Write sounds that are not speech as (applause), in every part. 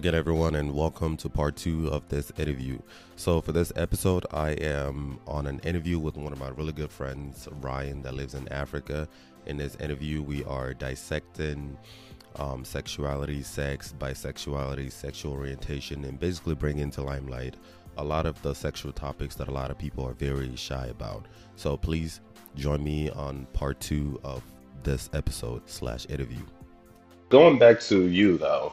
again, everyone, and welcome to part two of this interview. So, for this episode, I am on an interview with one of my really good friends, Ryan, that lives in Africa. In this interview, we are dissecting um, sexuality, sex, bisexuality, sexual orientation, and basically bringing to limelight a lot of the sexual topics that a lot of people are very shy about. So, please join me on part two of this episode slash interview. Going back to you, though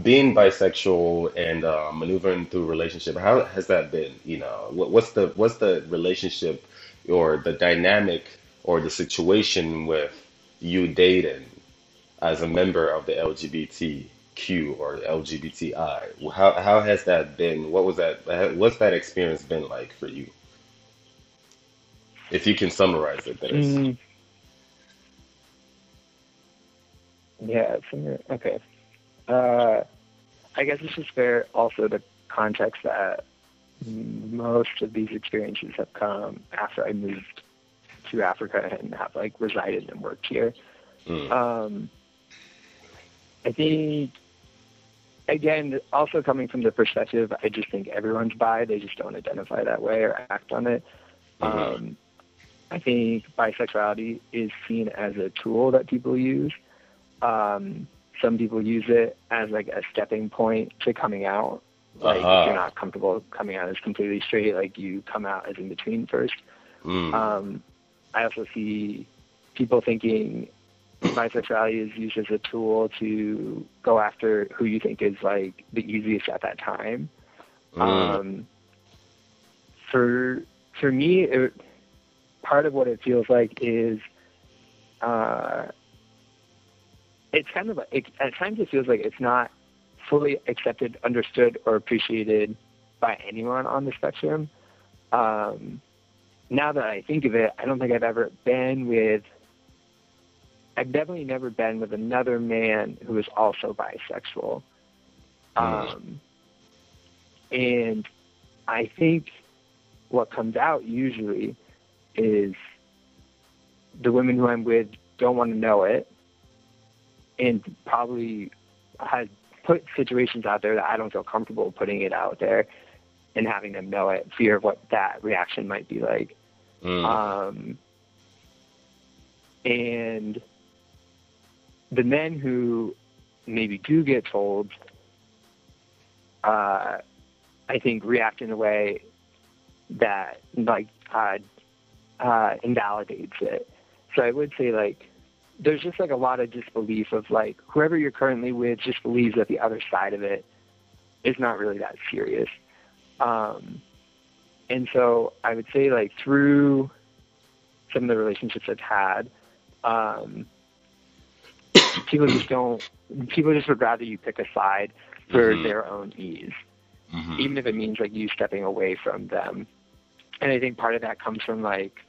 being bisexual and uh, maneuvering through relationship, how has that been? You know, what, what's the what's the relationship or the dynamic or the situation with you dating as a member of the LGBTQ or LGBTI? How how has that been? What was that? What's that experience been like for you? If you can summarize it, that is. Mm, yeah, okay. Uh, I guess it's just fair also the context that most of these experiences have come after I moved to Africa and have like resided and worked here. Mm. Um, I think again, also coming from the perspective, I just think everyone's bi. They just don't identify that way or act on it. Mm-hmm. Um, I think bisexuality is seen as a tool that people use. Um, some people use it as like a stepping point to coming out. Like uh-huh. if you're not comfortable coming out as completely straight, like you come out as in between first. Mm. Um, I also see people thinking bisexuality is used as a tool to go after who you think is like the easiest at that time. Mm. Um, for for me, it, part of what it feels like is uh, it's kind of it, at times it feels like it's not fully accepted, understood, or appreciated by anyone on the spectrum. Um, now that I think of it, I don't think I've ever been with. I've definitely never been with another man who is also bisexual. Um, and I think what comes out usually is the women who I'm with don't want to know it and probably had put situations out there that I don't feel comfortable putting it out there and having them know it, fear of what that reaction might be like. Mm. Um, and the men who maybe do get told, uh, I think react in a way that like uh, uh, invalidates it. So I would say like there's just like a lot of disbelief of like whoever you're currently with just believes that the other side of it is not really that serious. Um, and so I would say like through some of the relationships I've had, um, (coughs) people just don't, people just would rather you pick a side for mm-hmm. their own ease, mm-hmm. even if it means like you stepping away from them. And I think part of that comes from like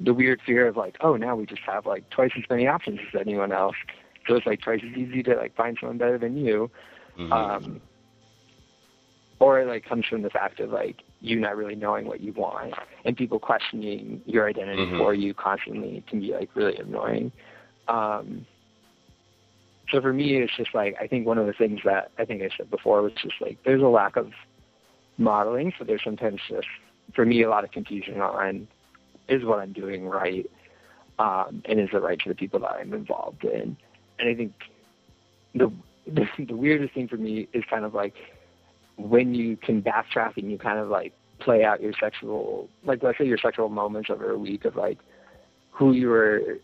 the weird fear of like, oh, now we just have like twice as many options as anyone else. So it's like twice as easy to like find someone better than you. Mm-hmm. Um, or it like comes from the fact of like you not really knowing what you want and people questioning your identity mm-hmm. for you constantly can be like really annoying. Um, so for me, it's just like I think one of the things that I think I said before was just like there's a lack of modeling, so there's sometimes just for me a lot of confusion on is what I'm doing right, um, and is it right to the people that I'm involved in? And I think the, (laughs) the the weirdest thing for me is kind of like when you can backtrack and you kind of like play out your sexual, like let's say your sexual moments over a week of like who you were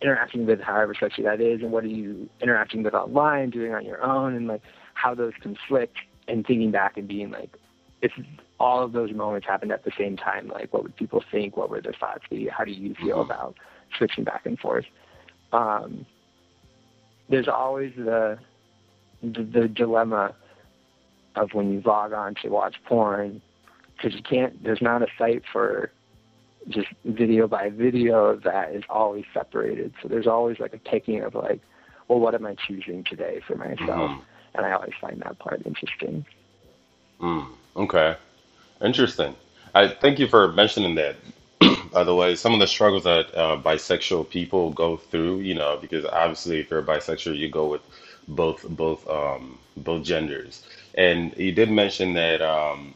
interacting with, however sexy that is, and what are you interacting with online, doing on your own, and like how those conflict, and thinking back and being like, it's all of those moments happened at the same time. Like, what would people think? What would their thoughts be? How do you feel mm-hmm. about switching back and forth? Um, there's always the, the the dilemma of when you log on to watch porn because you can't. There's not a site for just video by video that is always separated. So there's always like a picking of like, well, what am I choosing today for myself? Mm-hmm. And I always find that part interesting. Mm, okay. Interesting. I thank you for mentioning that. (clears throat) By the way, some of the struggles that uh, bisexual people go through, you know, because obviously if you're bisexual, you go with both both um both genders. And you did mention that um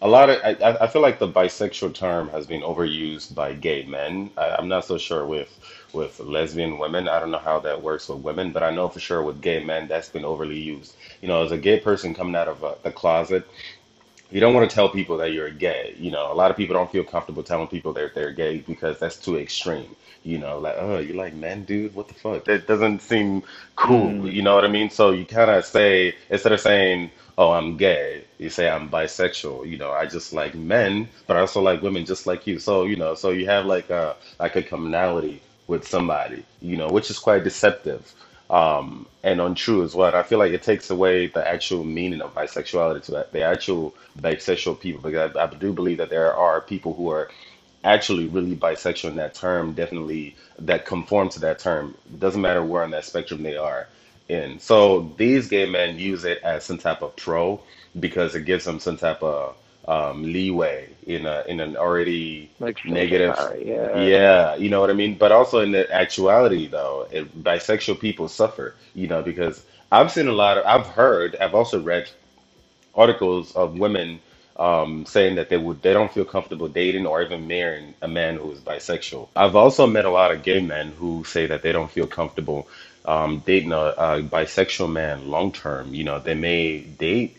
a lot of I, I feel like the bisexual term has been overused by gay men. I, I'm not so sure with with lesbian women. I don't know how that works with women, but I know for sure with gay men that's been overly used. You know, as a gay person coming out of uh, the closet, you don't want to tell people that you're gay. You know, a lot of people don't feel comfortable telling people they're they're gay because that's too extreme. You know, like, oh, you like men, dude? What the fuck? That doesn't seem cool. Mm, You know what I mean? So you kind of say instead of saying, oh, I'm gay, you say I'm bisexual. You know, I just like men, but I also like women just like you. So you know, so you have like a like a commonality with somebody. You know, which is quite deceptive um, and untrue as well. And I feel like it takes away the actual meaning of bisexuality to the actual bisexual people, because I, I do believe that there are people who are actually really bisexual in that term, definitely that conform to that term. It doesn't matter where on that spectrum they are in. So these gay men use it as some type of pro because it gives them some type of um, leeway in a in an already like negative power. Yeah. yeah, you know what I mean? But also in the actuality though, it, bisexual people suffer, you know, because I've seen a lot of, I've heard, I've also read articles of women um, saying that they would they don't feel comfortable dating or even marrying a man who is bisexual. I've also met a lot of gay men who say that they don't feel comfortable um, dating a, a bisexual man long term. You know, they may date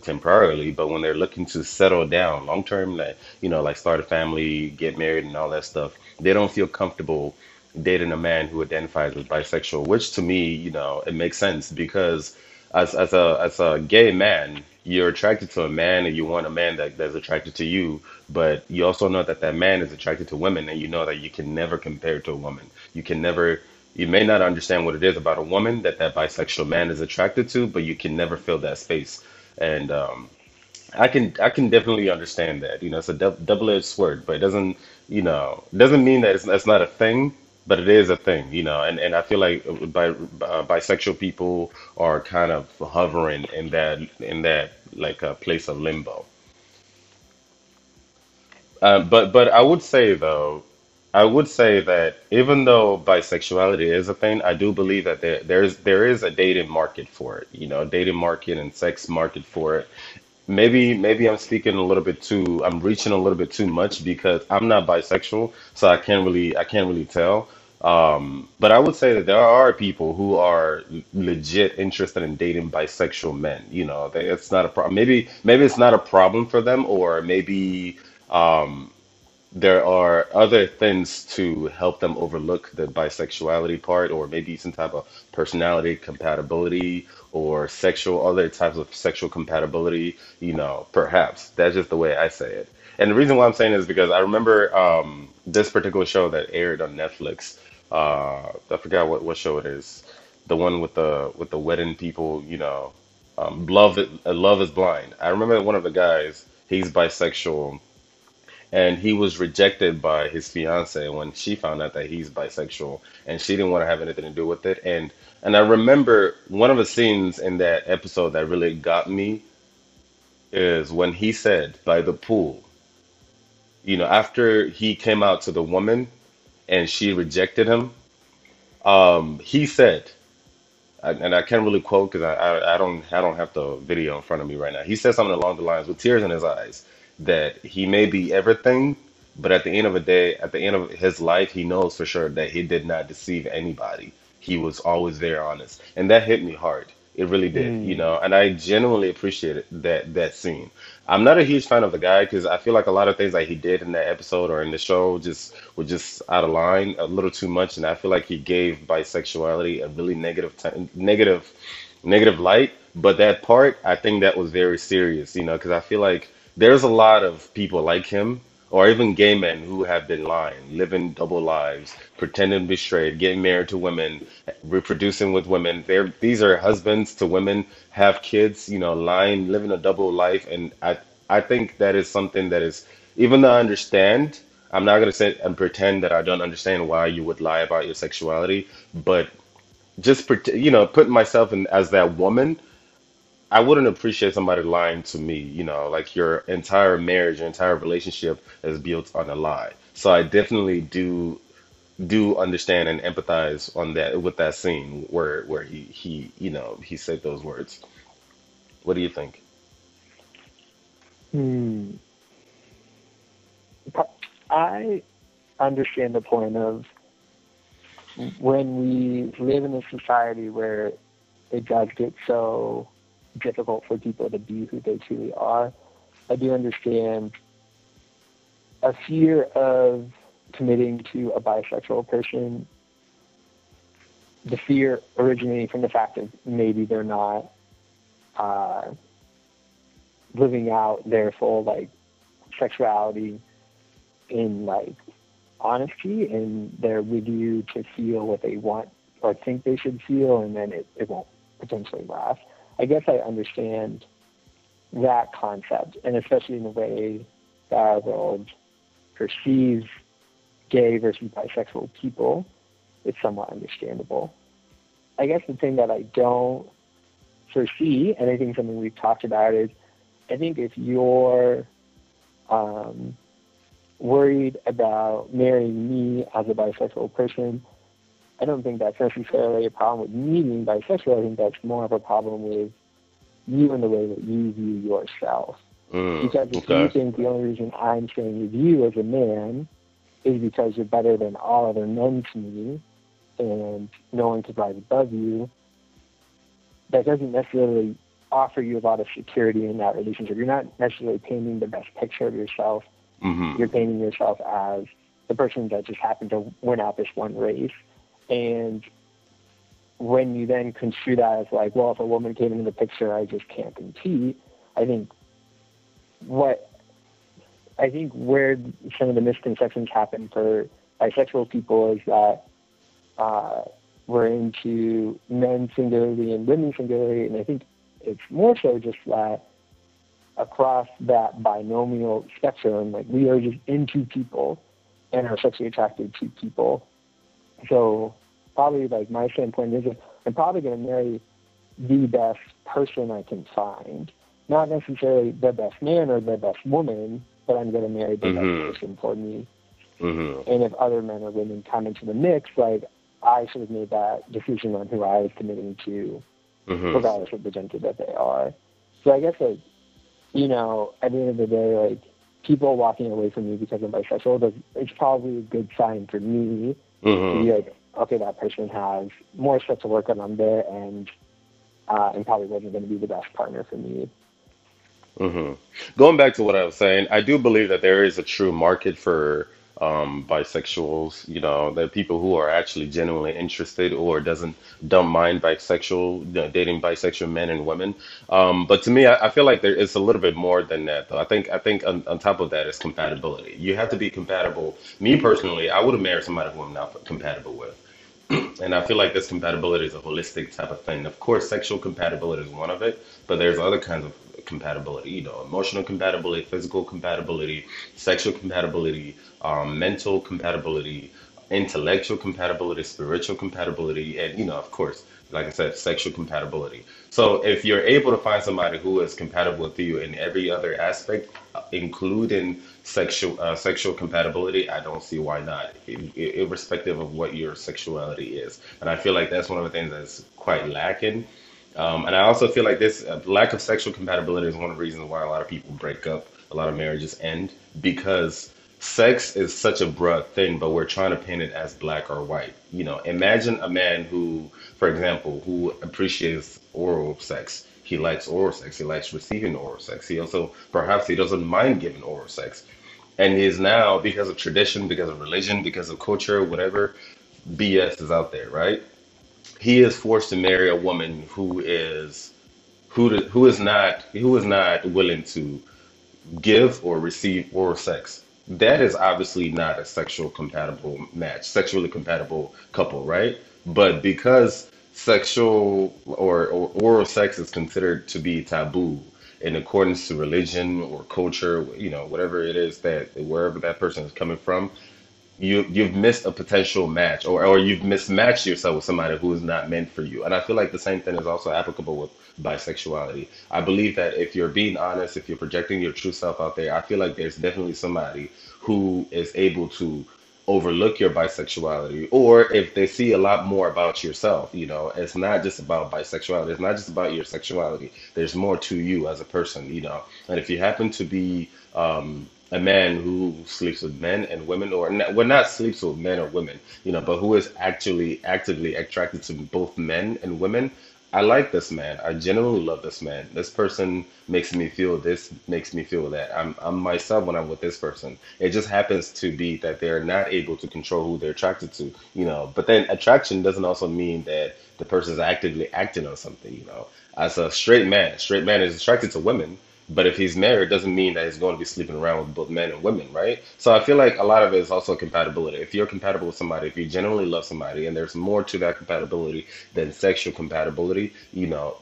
temporarily, but when they're looking to settle down long term, like you know, like start a family, get married, and all that stuff, they don't feel comfortable dating a man who identifies as bisexual. Which to me, you know, it makes sense because as as a as a gay man, you're attracted to a man and you want a man that, that's attracted to you, but you also know that that man is attracted to women and you know that you can never compare to a woman. You can never you may not understand what it is about a woman that that bisexual man is attracted to, but you can never fill that space. And um, I can I can definitely understand that. You know, it's a dou- double-edged sword, but it doesn't, you know, doesn't mean that it's, it's not a thing, but it is a thing, you know. And and I feel like bi uh, bisexual people are kind of hovering in that in that like a place of limbo. Uh, but but I would say though, I would say that even though bisexuality is a thing, I do believe that there there's there is a dating market for it. You know, dating market and sex market for it. Maybe maybe I'm speaking a little bit too, I'm reaching a little bit too much because I'm not bisexual, so I can't really I can't really tell. Um, but I would say that there are people who are legit interested in dating bisexual men. You know, they, it's not a problem. Maybe maybe it's not a problem for them, or maybe um, there are other things to help them overlook the bisexuality part, or maybe some type of personality compatibility or sexual, other types of sexual compatibility, you know, perhaps. That's just the way I say it. And the reason why I'm saying is because I remember um, this particular show that aired on Netflix. Uh, I forgot what, what show it is. The one with the with the wedding people, you know, um, Love Love is Blind. I remember one of the guys, he's bisexual and he was rejected by his fiance when she found out that he's bisexual and she didn't want to have anything to do with it and and I remember one of the scenes in that episode that really got me is when he said by the pool you know after he came out to the woman and she rejected him um he said and I can't really quote because I, I I don't I don't have the video in front of me right now. He said something along the lines with tears in his eyes that he may be everything, but at the end of the day, at the end of his life, he knows for sure that he did not deceive anybody. He was always very honest, and that hit me hard. It really did, you Mm, know, and I genuinely appreciated that that scene. I'm not a huge fan of the guy because I feel like a lot of things that he did in that episode or in the show just were just out of line, a little too much, and I feel like he gave bisexuality a really negative t negative negative light. But that part, I think that was very serious, you know, because I feel like there's a lot of people like him, or even gay men who have been lying, living double lives, pretending to be straight, getting married to women, reproducing with women. They're these are husbands to women, have kids, you know, lying, living a double life, and I I think that is something that is, even though I understand. I'm not gonna sit and pretend that I don't understand why you would lie about your sexuality, but just pret- you know, putting myself in as that woman, I wouldn't appreciate somebody lying to me, you know, like your entire marriage, your entire relationship is built on a lie. So I definitely do do understand and empathize on that with that scene where where he he you know he said those words. What do you think? Hmm. I understand the point of when we live in a society where it does get so difficult for people to be who they truly are. I do understand a fear of committing to a bisexual person, the fear originating from the fact that maybe they're not uh, living out their full like sexuality in like honesty and they're with you to feel what they want or think they should feel and then it, it won't potentially last. I guess I understand that concept and especially in the way that our world perceives gay versus bisexual people, it's somewhat understandable. I guess the thing that I don't foresee, and I think something we've talked about is, I think if you're um, worried about marrying me as a bisexual person, I don't think that's necessarily a problem with me being bisexual. I think that's more of a problem with you and the way that you view yourself. Mm, because if okay. you think the only reason I'm staying with you as a man is because you're better than all other men to me and no one could rise above you, that doesn't necessarily offer you a lot of security in that relationship. You're not necessarily painting the best picture of yourself. hmm You're painting yourself as the person that just happened to win out this one race. And when you then construe that as like, well, if a woman came into the picture, I just can't compete. I think what I think where some of the misconceptions happen for bisexual people is that uh, we're into men singularly and women singularly, and I think it's more so just that across that binomial spectrum, like we are just into people and are sexually attracted to people. So probably like my standpoint is I'm probably going to marry the best person I can find, not necessarily the best man or the best woman, but I'm going to marry the Mhm. best person for me. hmm And if other men or women come into the mix, like I should have made that decision on who I was committing to, hmm regardless of the gender that they are. So I guess like, you know, at the end of the day, like people walking away from me because I'm bisexual, does- it's probably a good sign for me to hmm be like, okay, that person has more stuff to work on their end, uh, and probably wasn't going to be the best partner for me. hmm Going back to what I was saying, I do believe that there is a true market for um, bisexuals. You know, are people who are actually genuinely interested or doesn't don't mind bisexual you know, dating bisexual men and women. Um, but to me, I, I feel like there is a little bit more than that, though. I think I think on, on top of that is compatibility. You have to be compatible. Me personally, I would have married somebody who I'm not compatible with. (clears throat) And I feel like this compatibility is a holistic type of thing. Of course, sexual compatibility is one of it, but there's other kinds of compatibility, you know, emotional compatibility, physical compatibility, sexual compatibility, um, mental compatibility, intellectual compatibility, spiritual compatibility, and, you know, of course, like I said, sexual compatibility. So if you're able to find somebody who is compatible with you in every other aspect, including sexual uh, sexual compatibility, I don't see why not, i- i- irrespective of what your sexuality is. And I feel like that's one of the things that's quite lacking. Um, and I also feel like this uh, lack of sexual compatibility is one of the reasons why a lot of people break up, a lot of marriages end, because sex is such a broad thing, but we're trying to paint it as black or white. You know, imagine a man who, for example, who appreciates oral sex. He likes oral sex. He likes receiving oral sex. He also, perhaps, he doesn't mind giving oral sex. And he is now, because of tradition, because of religion, because of culture, whatever BS is out there, right? He is forced to marry a woman who is who who is not who is not willing to give or receive oral sex. That is obviously not a sexual compatible match, sexually compatible couple, right? But because sexual or, or oral sex is considered to be taboo in accordance to religion or culture, you know, whatever it is that wherever that person is coming from, you you've missed a potential match or or you've mismatched yourself with somebody who is not meant for you. And I feel like the same thing is also applicable with bisexuality. I believe that if you're being honest, if you're projecting your true self out there, I feel like there's definitely somebody who is able to overlook your bisexuality or if they see a lot more about yourself you know it's not just about bisexuality it's not just about your sexuality there's more to you as a person you know. And if you happen to be um, a man who sleeps with men and women or not, well not sleeps with men or women you know but who is actually actively attracted to both men and women I like this man. I genuinely love this man. This person makes me feel this, makes me feel that. I'm I'm myself when I'm with this person. It just happens to be that they're not able to control who they're attracted to, you know. But then attraction doesn't also mean that the person's actively acting on something, you know. As a straight man, straight man is attracted to women, but if he's married, doesn't mean that he's going to be sleeping around with both men and women, right? So I feel like a lot of it is also compatibility. If you're compatible with somebody, if you genuinely love somebody, and there's more to that compatibility than sexual compatibility, you know,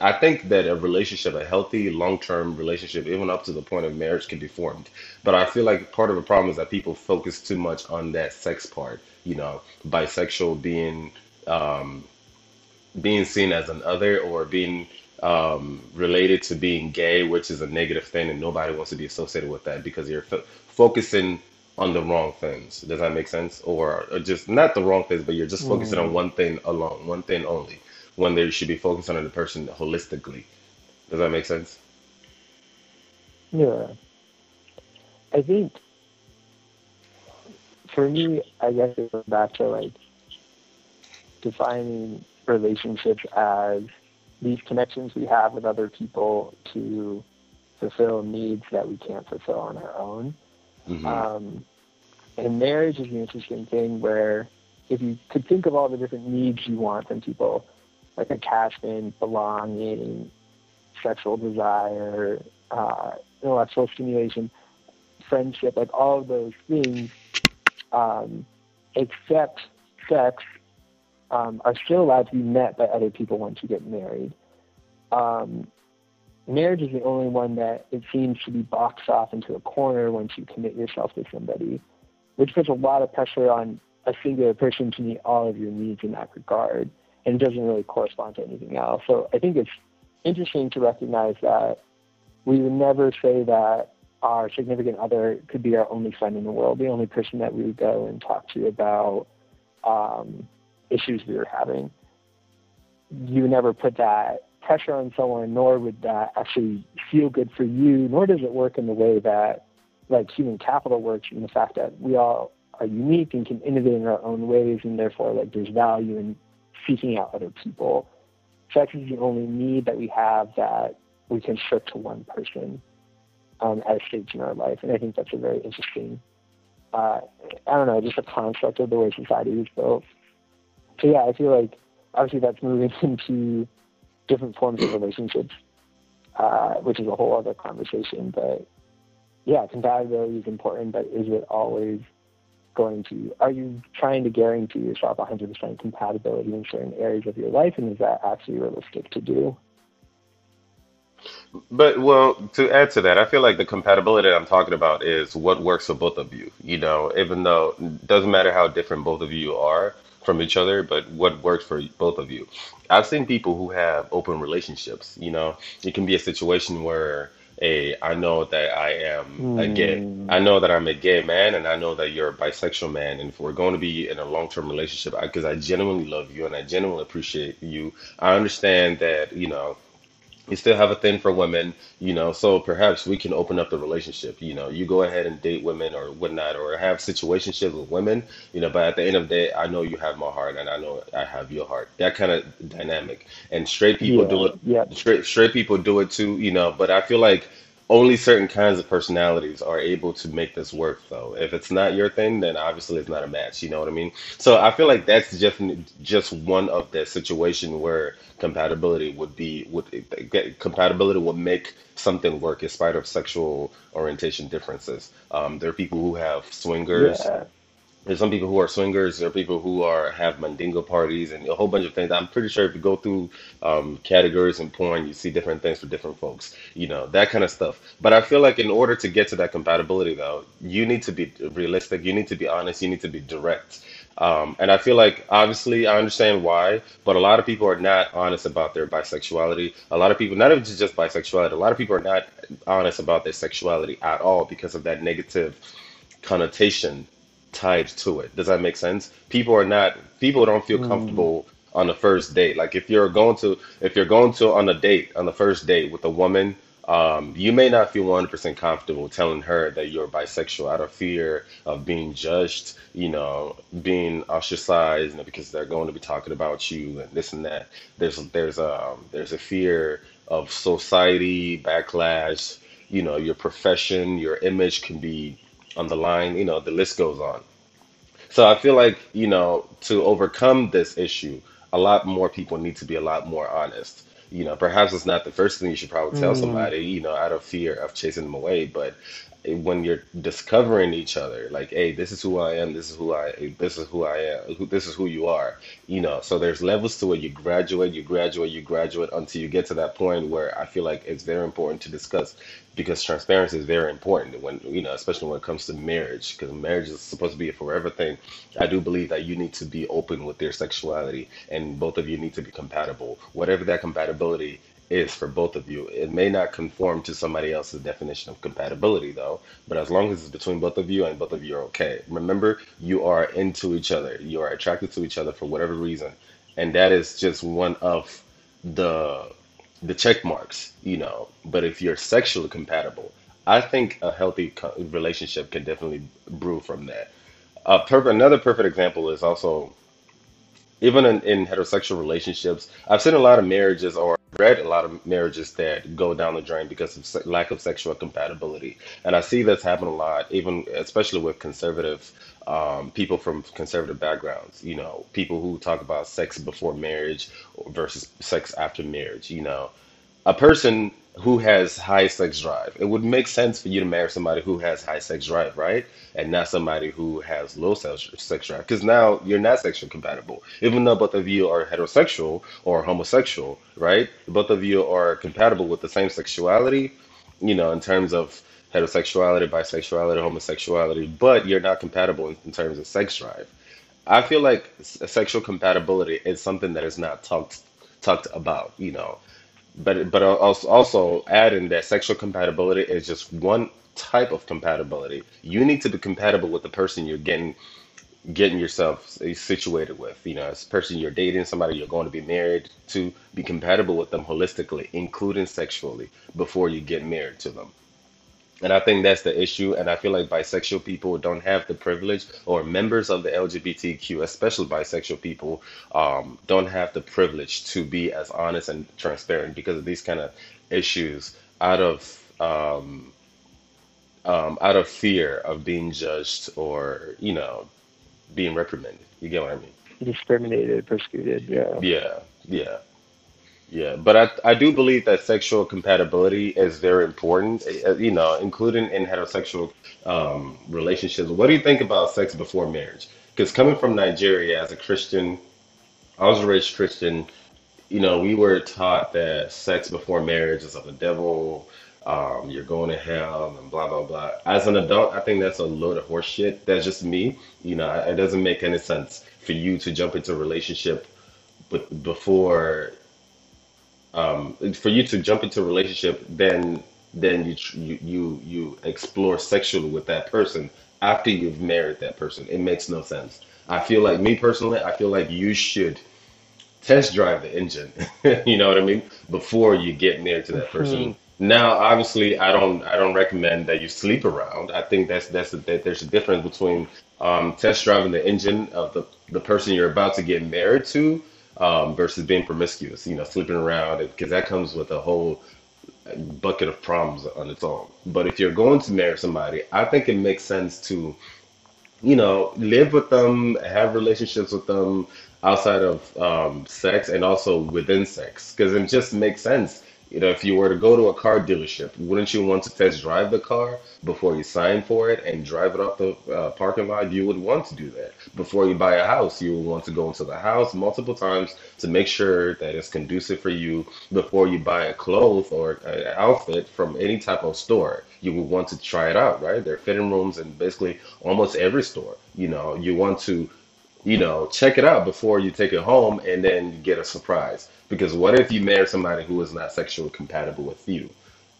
I think that a relationship, a healthy long-term relationship, even up to the point of marriage, can be formed. But I feel like part of the problem is that people focus too much on that sex part. You know, bisexual being um, being seen as an other or being um, related to being gay, which is a negative thing, and nobody wants to be associated with that because you're fo- focusing on the wrong things. Does that make sense? Or, or just not the wrong things, but you're just focusing on Mm, one thing alone, one thing only, when they should be focusing on the person holistically. Does that make sense? yeah. I think for me, I guess it goes back to like defining relationships as these connections we have with other people to fulfill needs that we can't fulfill on our own. hmm Um, and marriage is an interesting thing where if you could think of all the different needs you want from people, like attachment, belonging, sexual desire, uh, intellectual stimulation, friendship, like all of those things, um, except sex, um, are still allowed to be met by other people once you get married. Um, marriage is the only one that it seems to be boxed off into a corner once you commit yourself to somebody, which puts a lot of pressure on a singular person to meet all of your needs in that regard and doesn't really correspond to anything else. So I think it's interesting to recognize that we would never say that our significant other could be our only friend in the world, the only person that we would go and talk to about um, issues we were having. You never put that pressure on someone, nor would that actually feel good for you, nor does it work in the way that like human capital works in the fact that we all are unique and can innovate in our own ways and therefore like there's value in seeking out other people. Sex is the only need that we have that we can strip to one person um, at a stage in our life. And I think that's a very interesting uh, I don't know, just a construct of the way society is built. So yeah, I feel like obviously that's moving (laughs) into different forms of relationships, uh, which is a whole other conversation. But yeah, compatibility is important, but is it always going to, are you trying to guarantee yourself 100% compatibility in certain areas of your life? And is that actually realistic to do? But well, to add to that, I feel like the compatibility I'm talking about is what works for both of you. You know, even though it doesn't matter how different both of you are from each other, but what works for both of you. I've seen people who have open relationships. You know, it can be a situation where, a I know that I am a gay. Hmm. I know that I'm a gay man, and I know that you're a bisexual man. And if we're going to be in a long-term relationship, because I, I genuinely love you and I genuinely appreciate you, I understand that, you know you still have a thing for women, you know, so perhaps we can open up the relationship. You know, you go ahead and date women or whatnot, or have situationships with women, you know, but at the end of the day, I know you have my heart and I know I have your heart. That kind of dynamic. And straight people do it, yeah, straight straight people do it too, you know, but I feel like only certain kinds of personalities are able to make this work though. If it's not your thing, then obviously it's not a match, you know what I mean? So I feel like that's just just one of the situation where compatibility would be would get compatibility would make something work in spite of sexual orientation differences. Um, there are people who have swingers yeah, there's some people who are swingers. There are people who are have mandingo parties and a whole bunch of things. I'm pretty sure if you go through um, categories in porn, you see different things for different folks. You know that kind of stuff. But I feel like in order to get to that compatibility, though, you need to be realistic. You need to be honest. You need to be direct. Um, and I feel like obviously I understand why, but a lot of people are not honest about their bisexuality. A lot of people, not even just bisexuality, a lot of people are not honest about their sexuality at all because of that negative connotation tied to it. Does that make sense? People are not people don't feel Mm, comfortable on the first date. Like if you're going to if you're going to on a date on the first date with a woman, um, you may not feel 100% comfortable telling her that you're bisexual out of fear of being judged, you know, being ostracized, you know, because they're going to be talking about you and this and that. There's there's um there's a fear of society backlash, you know, your profession, your image can be on the line, you know, the list goes on. So I feel like, you know, to overcome this issue, a lot more people need to be a lot more honest. You know, perhaps it's not the first thing you should probably tell mm, somebody, you know, out of fear of chasing them away, but when you're discovering each other, like, hey, this is who I am, this is who I, this is who I am, who, this is who you are, you know. So there's levels to it. You graduate, you graduate, you graduate until you get to that point where I feel like it's very important to discuss because transparency is very important when, you know, especially when it comes to marriage, because marriage is supposed to be a forever thing. I do believe that you need to be open with your sexuality and both of you need to be compatible. Whatever that compatibility is for both of you. It may not conform to somebody else's definition of compatibility, though, but as long as it's between both of you and both of you are okay. Remember, you are into each other, you are attracted to each other for whatever reason, and that is just one of the the check marks, you know. But if you're sexually compatible, I think a healthy co- relationship can definitely brew from that. Uh, perfect. Another perfect example is also even in, in heterosexual relationships, I've seen a lot of marriages or read a lot of marriages that go down the drain because of se lack of sexual compatibility. And I see this happen a lot, even especially with conservative um, people from conservative backgrounds, you know, people who talk about sex before marriage versus sex after marriage, you know a person who has high sex drive. It would make sense for you to marry somebody who has high sex drive, right? And not somebody who has low sex, sex drive. Because now you're not sexually compatible. Even though both of you are heterosexual or homosexual, right? Both of you are compatible with the same sexuality, you know, in terms of heterosexuality, bisexuality, homosexuality, but you're not compatible in, in terms of sex drive. I feel like sexual compatibility is something that is not talked talked about, you know. But but also also adding that sexual compatibility is just one type of compatibility. You need to be compatible with the person you're getting getting yourself situated with. You know, as a person you're dating, somebody you're going to be married to, be compatible with them holistically, including sexually, before you get married to them. And I think that's the issue. And I feel like bisexual people don't have the privilege, or members of the LGBTQ, especially bisexual people, um, don't have the privilege to be as honest and transparent because of these kind of issues out of um, um, out of fear of being judged or, you know, being reprimanded. You get what I mean? discriminated, persecuted. Yeah. Yeah, yeah. Yeah, but I I do believe that sexual compatibility is very important, uh, you know, including in heterosexual um, relationships. What do you think about sex before marriage? Because coming from Nigeria as a Christian, I was raised Christian. You know, we were taught that sex before marriage is of the devil. Um, you're going to hell and blah blah blah. As an adult, I think that's a load of horse shit. That's just me. You know, it doesn't make any sense for you to jump into a relationship but before um, for you to jump into a relationship, then then you tr- you you you explore sexually with that person after you've married that person. It makes no sense. I feel like me personally, I feel like you should test drive the engine. (laughs) You know what I mean? Before you get married to that person. hmm Now, obviously, I don't I don't recommend that you sleep around. I think that's that's a, that there's a difference between um, test driving the engine of the the person you're about to get married to um, versus being promiscuous. You know, sleeping around because that comes with a whole bucket of problems on its own. But if you're going to marry somebody, I think it makes sense to you know, live with them, have relationships with them outside of um, sex and also within sex, because it just makes sense. You know, if you were to go to a car dealership, wouldn't you want to test drive the car before you sign for it and drive it off the uh, parking lot? You would want to do that. Before you buy a house, you would want to go into the house multiple times to make sure that it's conducive for you before you buy a clothes or an outfit from any type of store. You would want to try it out, right? There are fitting rooms in basically almost every store. You know, you want to you know, check it out before you take it home and then you get a surprise. Because what if you marry somebody who is not sexually compatible with you?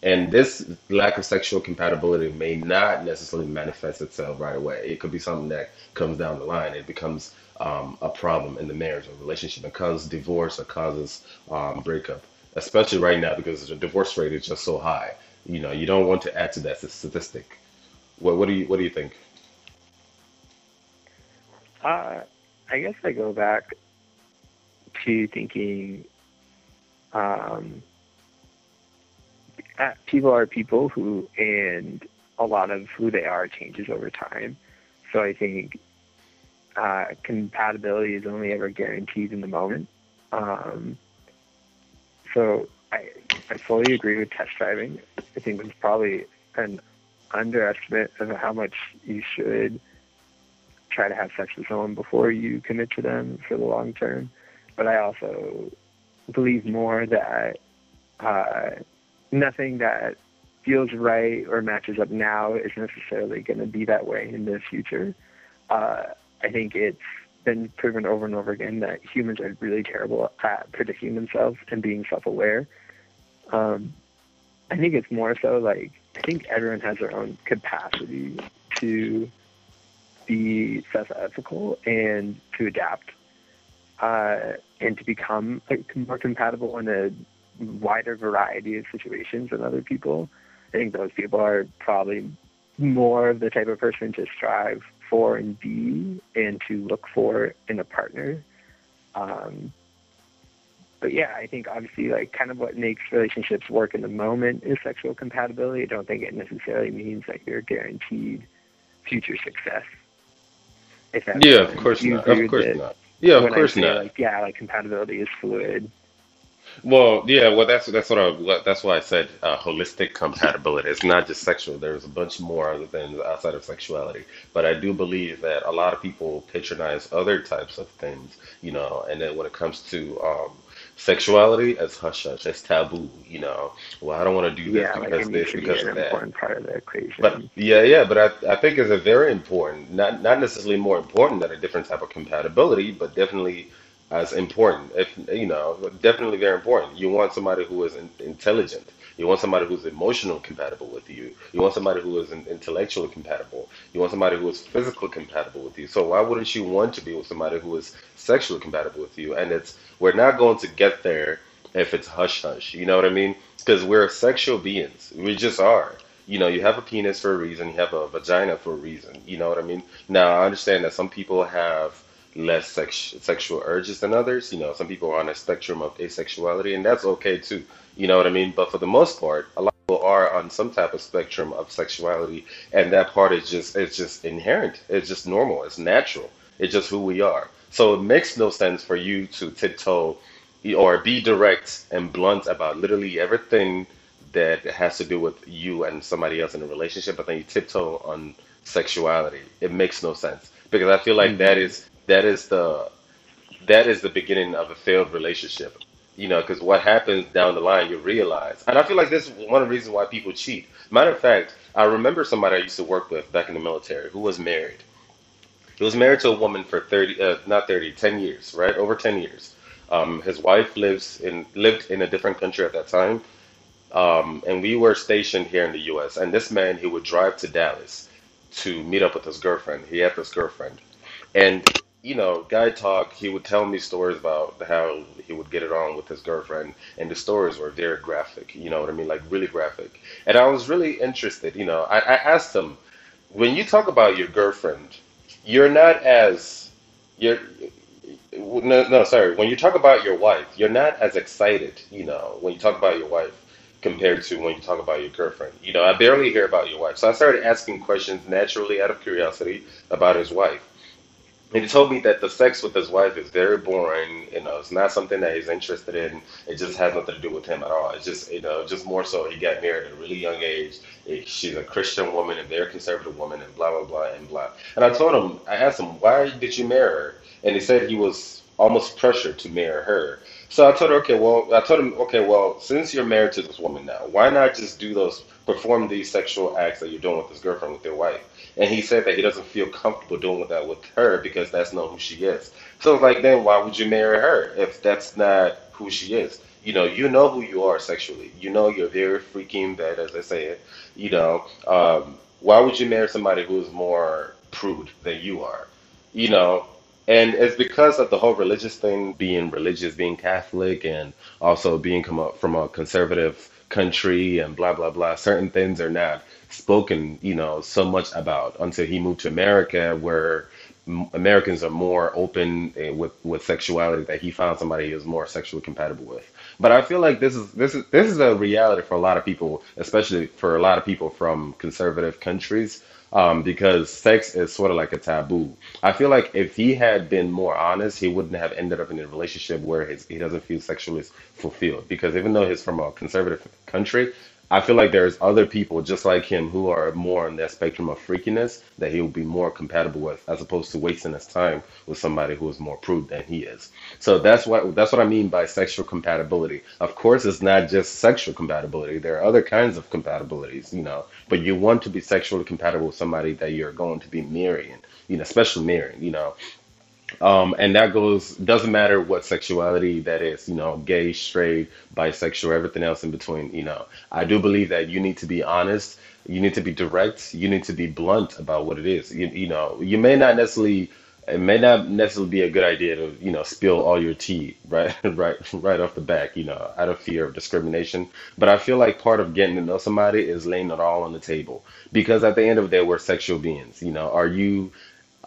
And this lack of sexual compatibility may not necessarily manifest itself right away. It could be something that comes down the line. It becomes um, a problem in the marriage or relationship and causes divorce or causes um, breakup, especially right now because the divorce rate is just so high. You know, you don't want to add to that statistic. What, what do you what do you think? I guess I go back to thinking um, uh, people are people who, and a lot of who they are changes over time. So I think uh, compatibility is only ever guaranteed in the moment. Um, so I, I fully agree with test driving. I think it's probably an underestimate of how much you should try to have sex with someone before you commit to them for the long term. But I also believe more that uh, nothing that feels right or matches up now is necessarily going to be that way in the future. Uh, I think it's been proven over and over again that humans are really terrible at predicting themselves and being self-aware. Um, I think it's more so like I think everyone has their own capacity to be self-ethical and to adapt uh, and to become more compatible in a wider variety of situations than other people. I think those people are probably more of the type of person to strive for and be and to look for in a partner. Um, but yeah, I think obviously like kind of what makes relationships work in the moment is sexual compatibility. I don't think it necessarily means that you're guaranteed future success. If yeah, of course not. Of course not. Yeah, of course say, not. Like, yeah, like compatibility is fluid. Well, yeah, well, that's that's what I that's why I said uh, holistic compatibility. It's not just sexual. There's a bunch more other things outside of sexuality. But I do believe that a lot of people patronize other types of things, you know. And then when it comes to um, sexuality, as hush hush, as taboo, you know. Well, I don't want to do this Yeah, because needs this be because an of that. important part of the equation. But yeah, yeah, but I, I think it's a very important, not not necessarily more important than a different type of compatibility, but definitely as important. If you know, definitely very important. You want somebody who is in, intelligent. You want somebody who's emotional compatible with you. You want somebody who is intellectually compatible. You want somebody who is physically compatible with you. So why wouldn't you want to be with somebody who is sexually compatible with you? And it's we're not going to get there if it's hush hush. You know what I mean? Because we're sexual beings. We just are. You know, you have a penis for a reason, you have a vagina for a reason. You know what I mean? Now, I understand that some people have less sex sexual urges than others. You know, some people are on a spectrum of asexuality, and that's okay too. You know what I mean? But for the most part, a lot of people are on some type of spectrum of sexuality, and that part is just it's just inherent. It's just normal. It's natural. It's just who we are. So it makes no sense for you to tiptoe or be direct and blunt about literally everything that has to do with you and somebody else in a relationship, but then you tiptoe on sexuality. It makes no sense because I feel like that hmm is that is the that is the beginning of a failed relationship. You know, because what happens down the line, you realize, and I feel like this is one of the reasons why people cheat. Matter of fact, I remember somebody I used to work with back in the military who was married. He was married to a woman for 30, uh, not 30, 10 years, right? Over 10 years. Um, his wife lives in lived in a different country at that time, um, and we were stationed here in the U.S. And this man, he would drive to Dallas to meet up with his girlfriend. He had this girlfriend, and you know, guy talk. He would tell me stories about how he would get it on with his girlfriend, and the stories were very graphic. You know what I mean, like really graphic. And I was really interested. You know, I, I asked him, when you talk about your girlfriend, you're not as you're no, no, sorry. When you talk about your wife, you're not as excited, you know, when you talk about your wife compared to when you talk about your girlfriend. You know, I barely hear about your wife. So I started asking questions naturally out of curiosity about his wife. And he told me that the sex with his wife is very boring. You know, it's not something that he's interested in. It just has nothing to do with him at all. It's just, you know, just more so he got married at a really young age. She's a Christian woman, a very conservative woman, and blah, blah, blah, and blah. And I told him, I asked him, why did you marry her? And he said he was almost pressured to marry her. So I told her, okay, well, I told him, okay, well, since you're married to this woman now, why not just do those, perform these sexual acts that you're doing with this girlfriend, with your wife? And he said that he doesn't feel comfortable doing that with her because that's not who she is. So it's like, then why would you marry her if that's not who she is? you know, you know who you are sexually. You know you're very freaking bad, as I say it. You know, um, why would you marry somebody who's more prude than you are? You know, and it's because of the whole religious thing, being religious, being Catholic, and also being come up from a conservative country and blah blah blah. Certain things are not spoken, you know, so much about until he moved to America, where Americans are more open eh, with with sexuality. That he found somebody he was more sexually compatible with. But I feel like this is this is this is a reality for a lot of people, especially for a lot of people from conservative countries, um, because sex is sort of like a taboo. I feel like if he had been more honest, he wouldn't have ended up in a relationship where his, he doesn't feel sexually fulfilled. Because even though he's from a conservative country, I feel like there's other people just like him who are more on that spectrum of freakiness that he will be more compatible with, as opposed to wasting his time with somebody who is more prude than he is. So that's what that's what I mean by sexual compatibility. Of course, it's not just sexual compatibility. There are other kinds of compatibilities, you know. But you want to be sexually compatible with somebody that you're going to be marrying, you know, especially marrying, you know. Um, and that goes, doesn't matter what sexuality that is, you know, gay, straight, bisexual, everything else in between, you know. I do believe that you need to be honest, you need to be direct, you need to be blunt about what it is. You, you know, you may not necessarily, it may not necessarily be a good idea to, you know, spill all your tea (laughs) right, right, right off the back, you know, out of fear of discrimination. But I feel like part of getting to know somebody is laying it all on the table. Because at the end of the day, we're sexual beings. You know, are you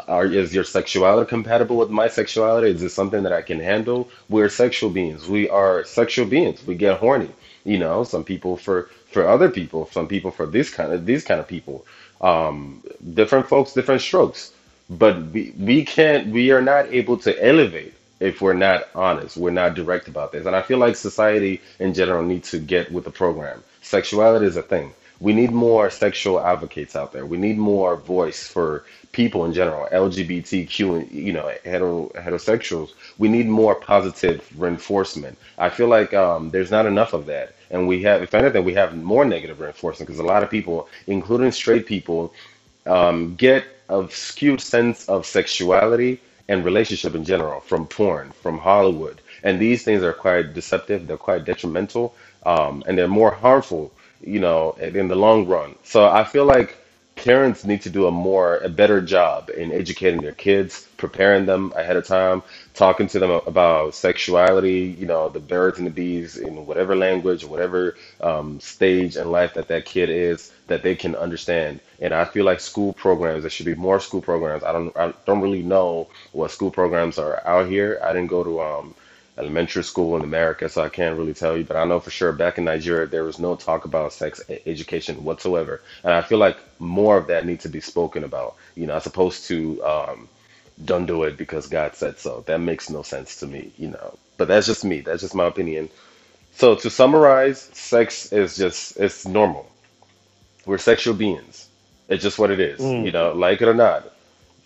are, is your sexuality compatible with my sexuality? Is this something that I can handle? We're sexual beings. We are sexual beings. We get horny. You know, some people for for other people, some people for this kind of these kind of people. Um, different folks, different strokes. But we we can't. We are not able to elevate if we're not honest. We're not direct about this. And I feel like society in general needs to get with the program. Sexuality is a thing. We need more sexual advocates out there. We need more voice for people in general, LGBTQ, you know, hetero, heterosexuals, we need more positive reinforcement. I feel like um, there's not enough of that. And we have, if anything, we have more negative reinforcement because a lot of people, including straight people, um, get a skewed sense of sexuality and relationship in general from porn, from Hollywood. And these things are quite deceptive, they're quite detrimental, um, and they're more harmful, you know, in the long run. So I feel like parents need to do a more a better job in educating their kids preparing them ahead of time talking to them about sexuality you know the birds and the bees in whatever language whatever um, stage in life that that kid is that they can understand. And i feel like school programs there should be more school programs. I don't i don't really know what school programs are out here. I didn't go to um, elementary school in America, so I can't really tell you. But I know for sure back in Nigeria, there was no talk about sex e- education whatsoever. And I feel like more of that needs to be spoken about, you know, as opposed to um, don't do it because God said so. That makes no sense to me, you know. But that's just me. That's just my opinion. So to summarize, sex is just, it's normal. We're sexual beings. It's just what it is, you Mm. know, like it or not.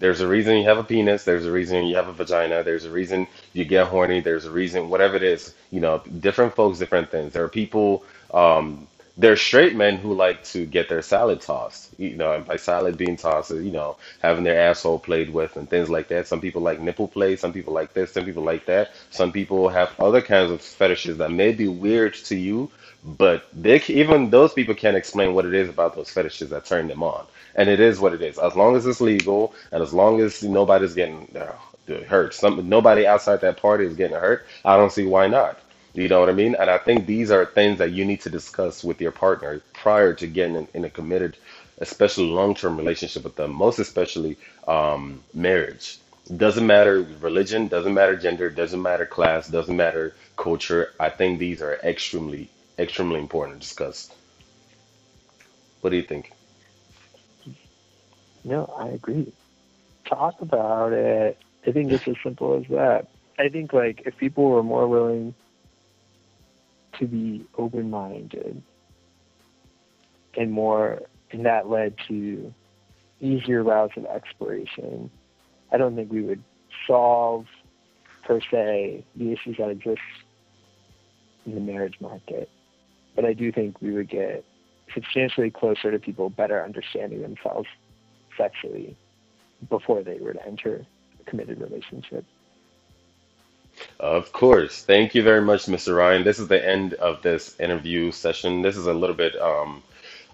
There's a reason you have a penis. There's a reason you have a vagina. There's a reason you get horny. There's a reason, whatever it is, you know, different folks, different things. There are people, um, there's straight men who like to get their salad tossed, you know, and by salad being tossed, you know, having their asshole played with and things like that. Some people like nipple play. Some people like this. Some people like that. Some people have other kinds of fetishes that may be weird to you, but they, even those people can't explain what it is about those fetishes that turn them on. And it is what it is. As long as it's legal and as long as nobody's getting uh, hurt, some nobody outside that party is getting hurt, I don't see why not. You know what I mean? And I think these are things that you need to discuss with your partner prior to getting in, in a committed, especially long-term relationship with them, most especially um, marriage. Doesn't matter religion, doesn't matter gender, doesn't matter class, doesn't matter culture. I think these are extremely, extremely important to discuss. What do you think? No, I agree. Talk about it. I think it's as simple as that. I think like if people were more willing to be open minded and more and that led to easier routes of exploration, I don't think we would solve per se the issues that exist in the marriage market. But I do think we would get substantially closer to people better understanding themselves sexually before they were to enter a committed relationship. Of course. Thank you very much, Mr. Ryan. This is the end of this interview session. This is a little bit um,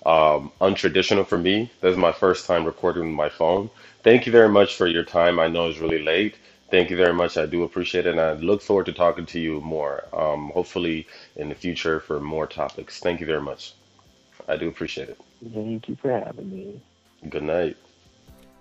um, untraditional for me. This is my first time recording with my phone. Thank you very much for your time. I know it's really late. Thank you very much. I do appreciate it, and I look forward to talking to you more, um, hopefully in the future for more topics. Thank you very much. I do appreciate it. Thank you for having me. Good night.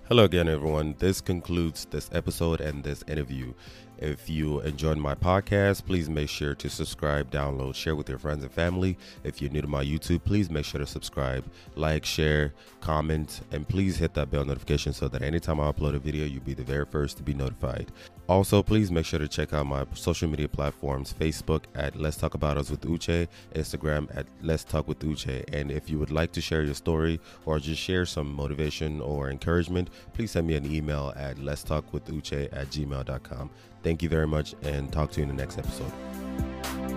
Hello again, everyone. This concludes this episode and this interview. If you enjoyed my podcast, please make sure to subscribe, download, share with your friends and family. If you're new to my YouTube, please make sure to subscribe, like, share, comment, and please hit that bell notification so that anytime I upload a video, you'll be the very first to be notified. Also, please make sure to check out my social media platforms Facebook at Let's Talk About Us with Uche, Instagram at Let's Talk with Uche. And if you would like to share your story or just share some motivation or encouragement, please send me an email at Let's Talk with Uche at gmail.com. Thank you very much and talk to you in the next episode.